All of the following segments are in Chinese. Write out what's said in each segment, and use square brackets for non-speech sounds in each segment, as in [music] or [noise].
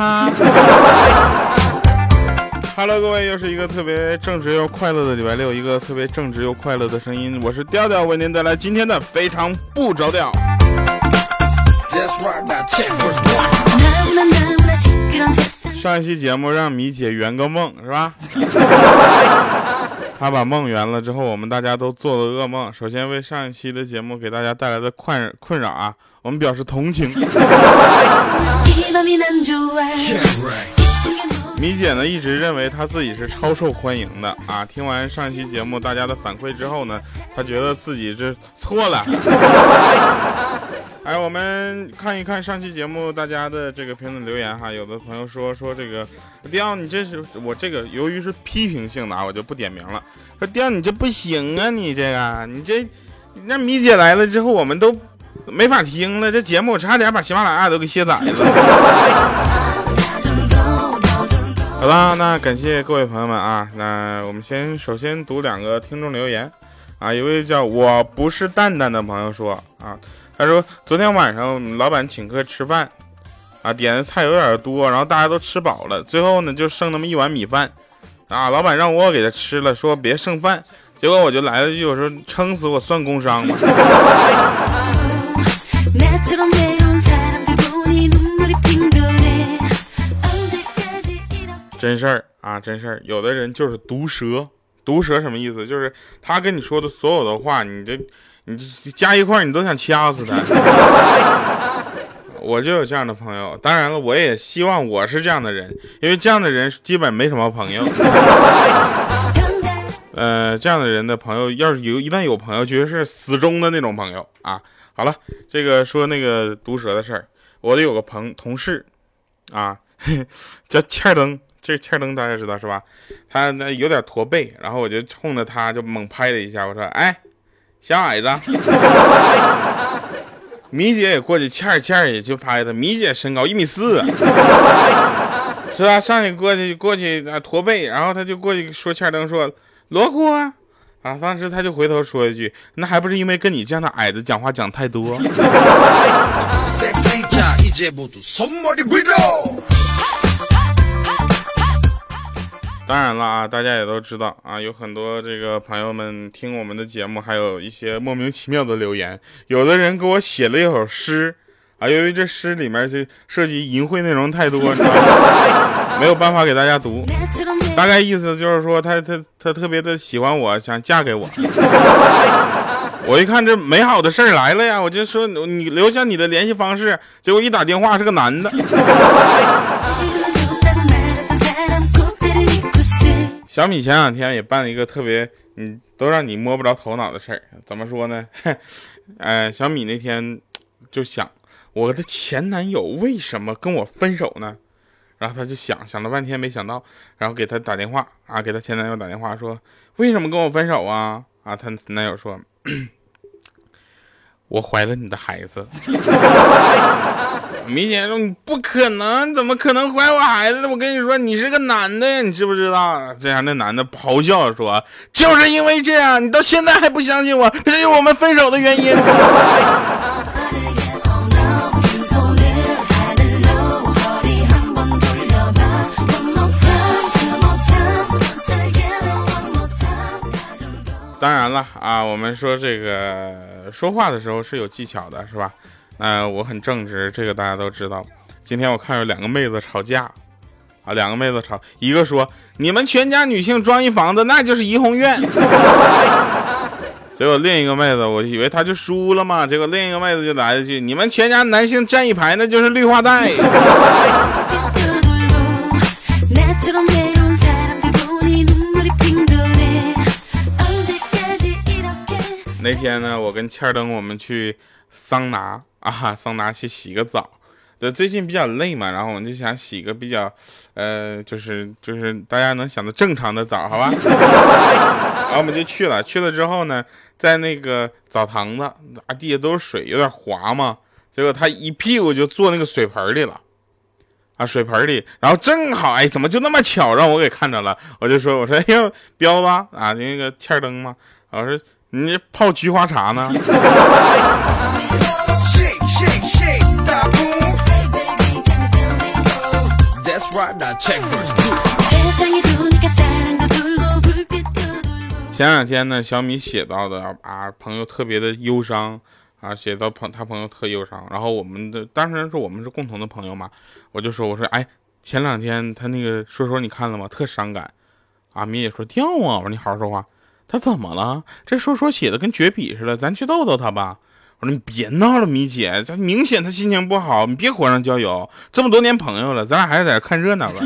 哈。Hello，各位，又是一个特别正直又快乐的礼拜六，一个特别正直又快乐的声音，我是调调，为您带来今天的非常不着调。上一期节目让米姐圆个梦是吧？她把梦圆了之后，我们大家都做了噩梦。首先为上一期的节目给大家带来的困困扰啊，我们表示同情。[laughs] 米姐呢一直认为她自己是超受欢迎的啊。听完上一期节目大家的反馈之后呢，她觉得自己这错了。[laughs] 哎，我们看一看上期节目大家的这个评论留言哈。有的朋友说说这个雕，你这是我这个由于是批评性的啊，我就不点名了。说雕你这不行啊，你这个你这那米姐来了之后，我们都没法听了。这节目差点把喜马拉雅都给卸载了。好了，那感谢各位朋友们啊。那我们先首先读两个听众留言啊。一位叫我不是蛋蛋的朋友说啊，他说昨天晚上老板请客吃饭啊，点的菜有点多，然后大家都吃饱了，最后呢就剩那么一碗米饭啊。老板让我给他吃了，说别剩饭。结果我就来了句，我说撑死我算工伤吗？[laughs] 真事儿啊，真事儿，有的人就是毒舌，毒舌什么意思？就是他跟你说的所有的话，你这，你加一块，你都想掐死他。我就有这样的朋友，当然了，我也希望我是这样的人，因为这样的人基本没什么朋友。呃，这样的人的朋友，要是有一旦有朋友，绝对是死忠的那种朋友啊。好了，这个说那个毒舌的事儿，我得有个朋同事啊，[laughs] 叫欠灯。这欠灯大家知道是吧？他那有点驼背，然后我就冲着他就猛拍了一下，我说：“哎，小矮子。[laughs] ”米姐也过去，倩儿倩儿也就拍他。米姐身高一米四，[laughs] 是吧？上去过去过去啊，驼背，然后他就过去说欠灯说：“罗锅啊！”当时他就回头说一句：“那还不是因为跟你这样的矮子讲话讲太多。[laughs] ”当然了啊，大家也都知道啊，有很多这个朋友们听我们的节目，还有一些莫名其妙的留言。有的人给我写了一首诗啊，由于这诗里面就涉及淫秽内容太多，没有办法给大家读。大概意思就是说，他他他特别的喜欢我，想嫁给我。我一看这美好的事儿来了呀，我就说你留下你的联系方式。结果一打电话是个男的。小米前两天也办了一个特别，嗯，都让你摸不着头脑的事儿。怎么说呢？呃，[laughs] 小米那天就想，我的前男友为什么跟我分手呢？然后他就想想了半天，没想到，然后给他打电话啊，给他前男友打电话说，为什么跟我分手啊？啊，他男友说。我怀了你的孩子，米姐说你不可能，怎么可能怀我孩子呢？我跟你说，你是个男的呀，你知不知道？这样那男的咆哮说，就是因为这样，你到现在还不相信我，这是我们分手的原因。[laughs] 当然了啊，我们说这个说话的时候是有技巧的，是吧？那我很正直，这个大家都知道。今天我看有两个妹子吵架，啊，两个妹子吵，一个说你们全家女性装一房子，那就是怡红院。结果另一个妹子，我以为她就输了嘛，结果另一个妹子就来了句：你们全家男性站一排，那就是绿化带。[laughs] 那天呢，我跟欠灯我们去桑拿 [laughs] 啊，桑拿去洗个澡。对，最近比较累嘛，然后我们就想洗个比较，呃，就是就是大家能想到正常的澡，好吧？[laughs] 然后我们就去了，去了之后呢，在那个澡堂子啊，地下都是水，有点滑嘛。结果他一屁股就坐那个水盆里了，啊，水盆里，然后正好，哎，怎么就那么巧让我给看着了？我就说，我说，哎呦，彪子啊，那个欠灯嘛，我说。你泡菊花茶呢？[laughs] 前两天呢，小米写到的啊，朋友特别的忧伤啊，写到朋他朋友特忧伤，然后我们的当时是我们是共同的朋友嘛，我就说我说哎，前两天他那个说说你看了吗？特伤感啊，米姐说掉啊，我说你好好说话，他怎么了？这说说写的跟绝笔似的，咱去逗逗他吧。我说你别闹了，米姐，咱明显他心情不好，你别火上浇油。这么多年朋友了，咱俩还是在这看热闹吧。[laughs]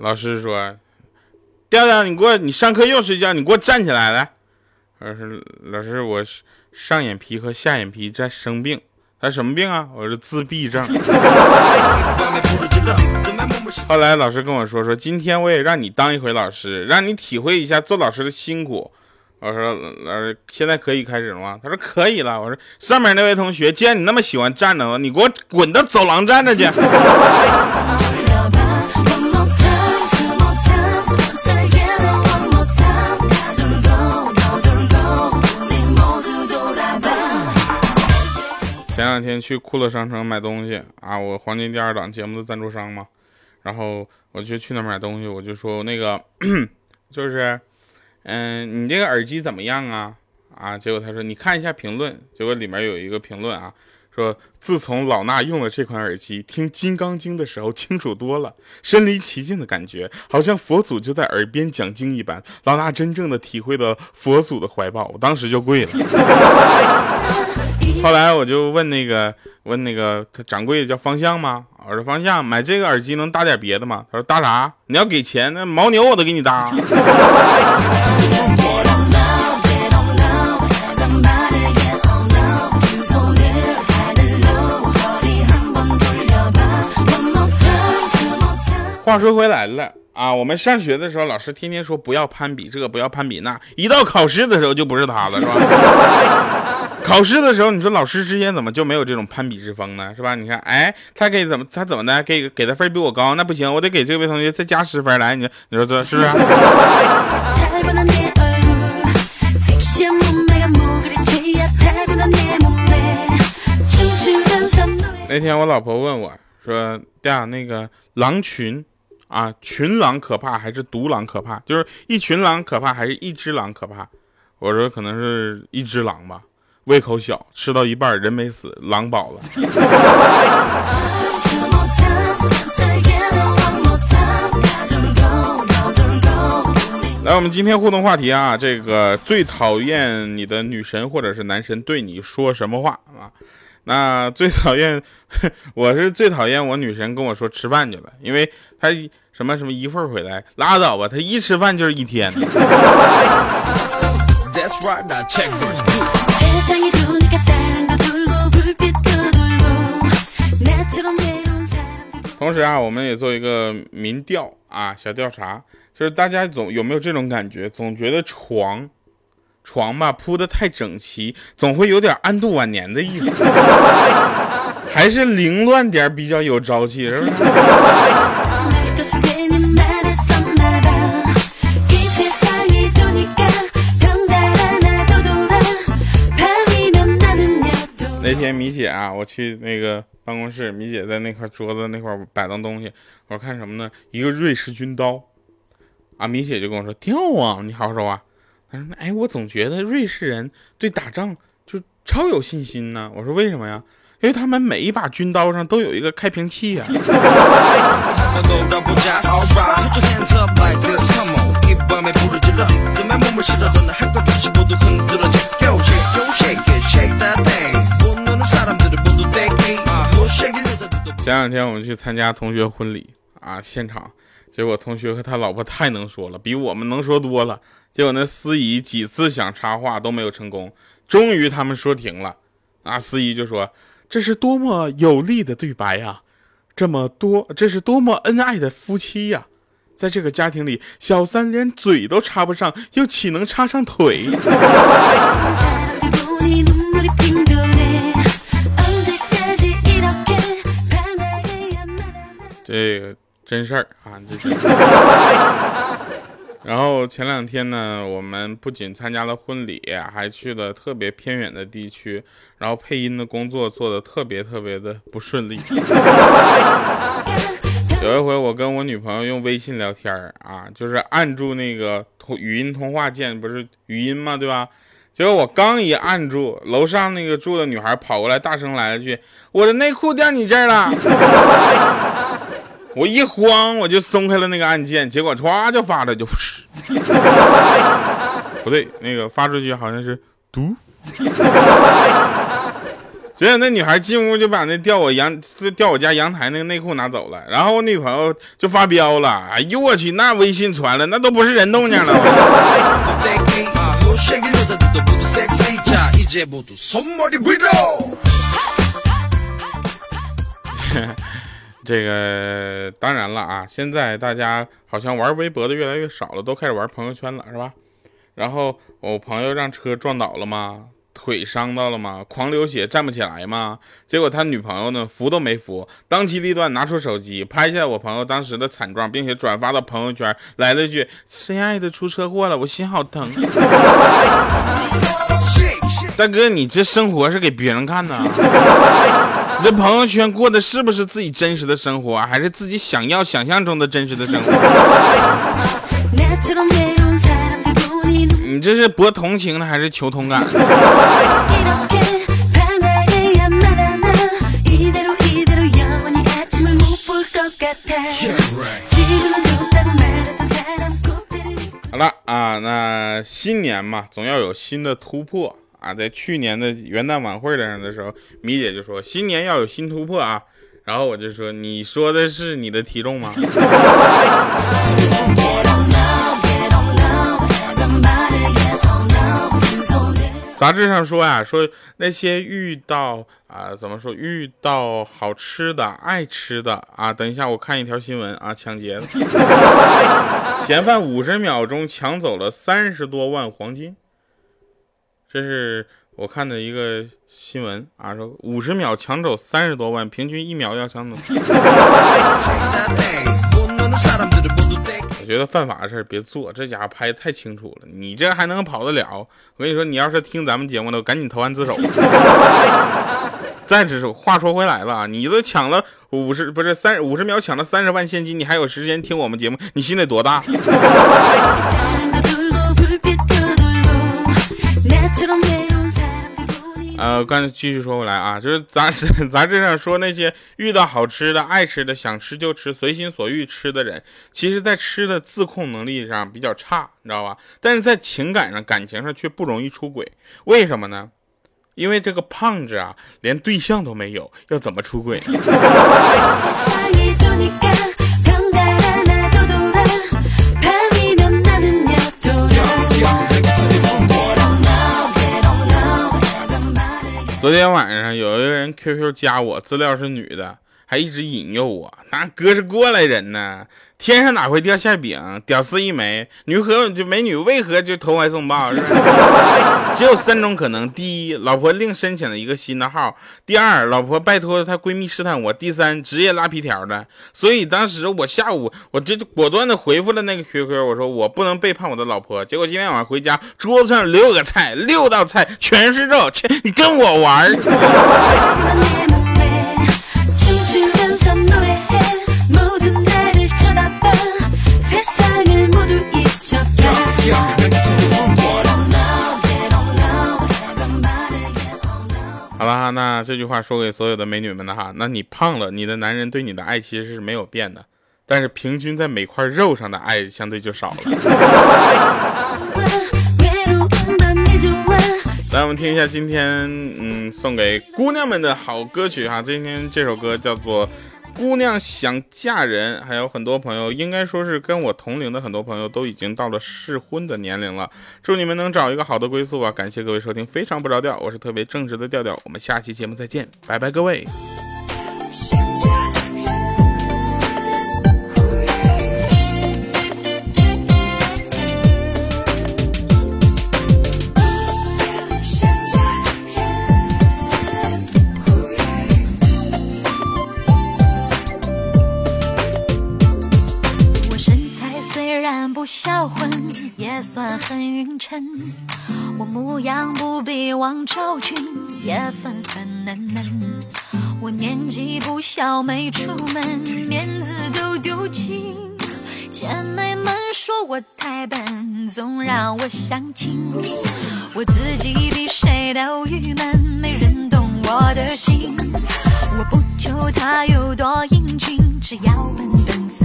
老师说：“调调，你给我，你上课又睡觉，你给我站起来来。”老师，老师，我上眼皮和下眼皮在生病。他什么病啊？我是自闭症。后来老师跟我说说，今天我也让你当一回老师，让你体会一下做老师的辛苦。我说老师，现在可以开始了吗？他说可以了。我说上面那位同学，既然你那么喜欢站着，你给我滚到走廊站着去。两天去酷乐商城买东西啊，我黄金第二档节目的赞助商嘛，然后我就去那买东西，我就说那个 [coughs] 就是，嗯，你这个耳机怎么样啊？啊，结果他说你看一下评论，结果里面有一个评论啊，说自从老衲用了这款耳机，听《金刚经》的时候清楚多了，身临其境的感觉，好像佛祖就在耳边讲经一般，老衲真正的体会了佛祖的怀抱，我当时就跪了。[laughs] 后来我就问那个问那个他掌柜的叫方向吗？我说方向，买这个耳机能搭点别的吗？他说搭啥？你要给钱，那牦牛我都给你搭。话说回来了啊，我们上学的时候，老师天天说不要攀比这个，不要攀比那，一到考试的时候就不是他了，是吧？考试的时候，你说老师之间怎么就没有这种攀比之风呢？是吧？你看，哎，他给怎么他怎么的？给给的分比我高，那不行，我得给这位同学再加十分来。你说你说这是不是？那天我老婆问我说：“呀，那个狼群啊，群狼可怕还是独狼可怕？就是一群狼可怕还是一只狼可怕？”我说：“可能是一只狼吧。”胃口小，吃到一半人没死，狼饱了。来，我们今天互动话题啊，这个最讨厌你的女神或者是男神对你说什么话啊？那最讨厌，[laughs] 我是最讨厌我女神跟我说吃饭去了，因为她什么什么一会儿回来，拉倒吧，她一吃饭就是一天。同时啊，我们也做一个民调啊，小调查，就是大家总有没有这种感觉，总觉得床床吧铺的太整齐，总会有点安度晚年的意思，[laughs] 还是凌乱点比较有朝气，是不是？天米姐啊，我去那个办公室，米姐在那块桌子那块摆弄东西，我看什么呢？一个瑞士军刀，啊，米姐就跟我说掉啊，你好好说话。他说，哎，我总觉得瑞士人对打仗就超有信心呢。我说为什么呀？因为他们每一把军刀上都有一个开瓶器呀。前两天我们去参加同学婚礼啊，现场结果同学和他老婆太能说了，比我们能说多了。结果那司仪几次想插话都没有成功，终于他们说停了。啊，司仪就说：“这是多么有力的对白呀，这么多，这是多么恩爱的夫妻呀，在这个家庭里，小三连嘴都插不上，又岂能插上腿？” [laughs] 这个真事儿啊，这是。[laughs] 然后前两天呢，我们不仅参加了婚礼，还去了特别偏远的地区，然后配音的工作做的特别特别的不顺利。[laughs] 有一回我跟我女朋友用微信聊天啊，就是按住那个通语音通话键，不是语音吗？对吧？结果我刚一按住，楼上那个住的女孩跑过来，大声来了句：“我的内裤掉你这儿了。”我一慌，我就松开了那个按键，结果歘就发了，就不对，那个发出去好像是嘟。结果那女孩进屋就把那掉我阳掉我家阳台那个内裤拿走了，然后我女朋友就发飙了，哎呦我去，那微信传了，那都不是人动静了。[laughs] 这个当然了啊，现在大家好像玩微博的越来越少了，都开始玩朋友圈了，是吧？然后我朋友让车撞倒了吗？腿伤到了吗？狂流血站不起来吗？结果他女朋友呢，扶都没扶，当机立断拿出手机拍下我朋友当时的惨状，并且转发到朋友圈，来了一句：“亲爱的，出车祸了，我心好疼。[laughs] ”大哥，你这生活是给别人看的？这朋友圈过的是不是自己真实的生活，还是自己想要想象中的真实的生活？你这是博同情呢，还是求同感？好了啊，那新年嘛，总要有新的突破。啊，在去年的元旦晚会上的时候，米姐就说新年要有新突破啊，然后我就说你说的是你的体重吗？[laughs] 杂志上说呀，说那些遇到啊，怎么说遇到好吃的、爱吃的啊？等一下，我看一条新闻啊，抢劫 [laughs] 嫌犯五十秒钟抢走了三十多万黄金。这是我看的一个新闻啊，说五十秒抢走三十多万，平均一秒要抢走。[laughs] 我觉得犯法的事儿别做，这家伙拍的太清楚了，你这还能跑得了？我跟你说，你要是听咱们节目的，赶紧投案自首。[laughs] 再只是话说回来了，你都抢了五十不是三五十秒抢了三十万现金，你还有时间听我们节目？你心得多大？[laughs] 呃，刚才继续说回来啊，就是杂志杂志上说那些遇到好吃的、爱吃的、想吃就吃、随心所欲吃的人，其实在吃的自控能力上比较差，你知道吧？但是在情感上、感情上却不容易出轨，为什么呢？因为这个胖子啊，连对象都没有，要怎么出轨？[laughs] 昨天晚上有一个人 QQ 加我，资料是女的，还一直引诱我。那哥是过来人呢，天上哪会掉馅饼？屌丝一枚，女何就美女为何就投怀送抱？[laughs] 只有三种可能：第一，老婆另申请了一个新的号；第二，老婆拜托她闺蜜试探我；第三，职业拉皮条的。所以当时我下午我就果断的回复了那个 QQ，我说我不能背叛我的老婆。结果今天晚上回家，桌子上六个菜，六道菜全是肉，切，你跟我玩？[laughs] 那这句话说给所有的美女们的哈，那你胖了，你的男人对你的爱其实是没有变的，但是平均在每块肉上的爱相对就少了。来，我们听一下今天嗯送给姑娘们的好歌曲哈，今天这首歌叫做。姑娘想嫁人，还有很多朋友，应该说是跟我同龄的很多朋友都已经到了适婚的年龄了。祝你们能找一个好的归宿啊！感谢各位收听，非常不着调，我是特别正直的调调。我们下期节目再见，拜拜，各位。也算很匀称。我模样不比王昭君，也粉粉嫩嫩。我年纪不小，没出门，面子都丢尽。姐妹们说我太笨，总让我相亲。我自己比谁都郁闷，没人懂我的心。我不求他有多英俊，只要本本。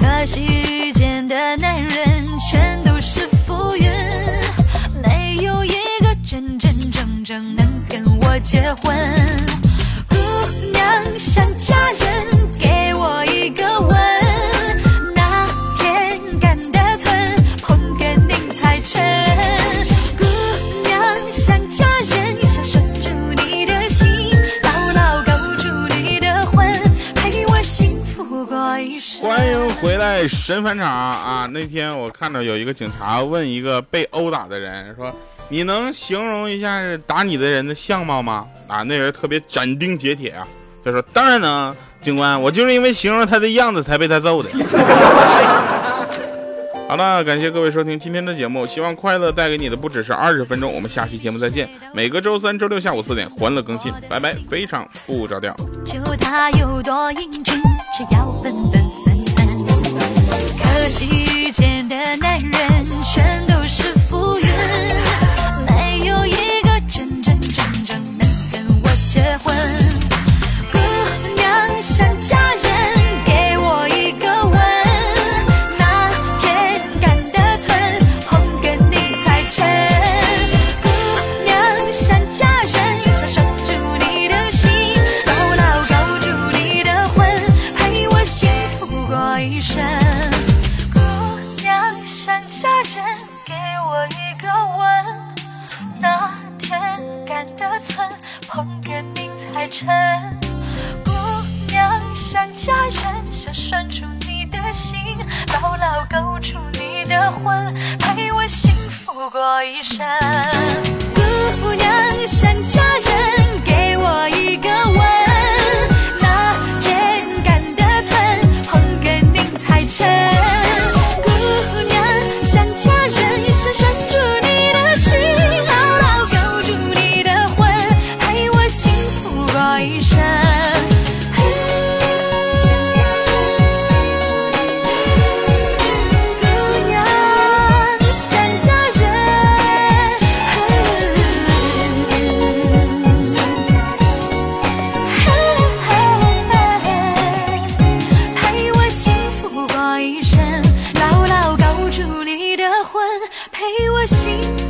可惜遇见的男人全都是浮云，没有一个真真正正能跟我结婚。姑娘想嫁人，给我一个吻。神返场啊！那天我看到有一个警察问一个被殴打的人说：“你能形容一下打你的人的相貌吗？”啊，那人特别斩钉截铁啊，就说：“当然能，警官，我就是因为形容他的样子才被他揍的。” [laughs] 好了，感谢各位收听今天的节目，希望快乐带给你的不只是二十分钟。我们下期节目再见，每个周三、周六下午四点欢乐更新，拜拜，非常不着调。就他有多英俊，只要本本分分。可惜遇见的男人全心。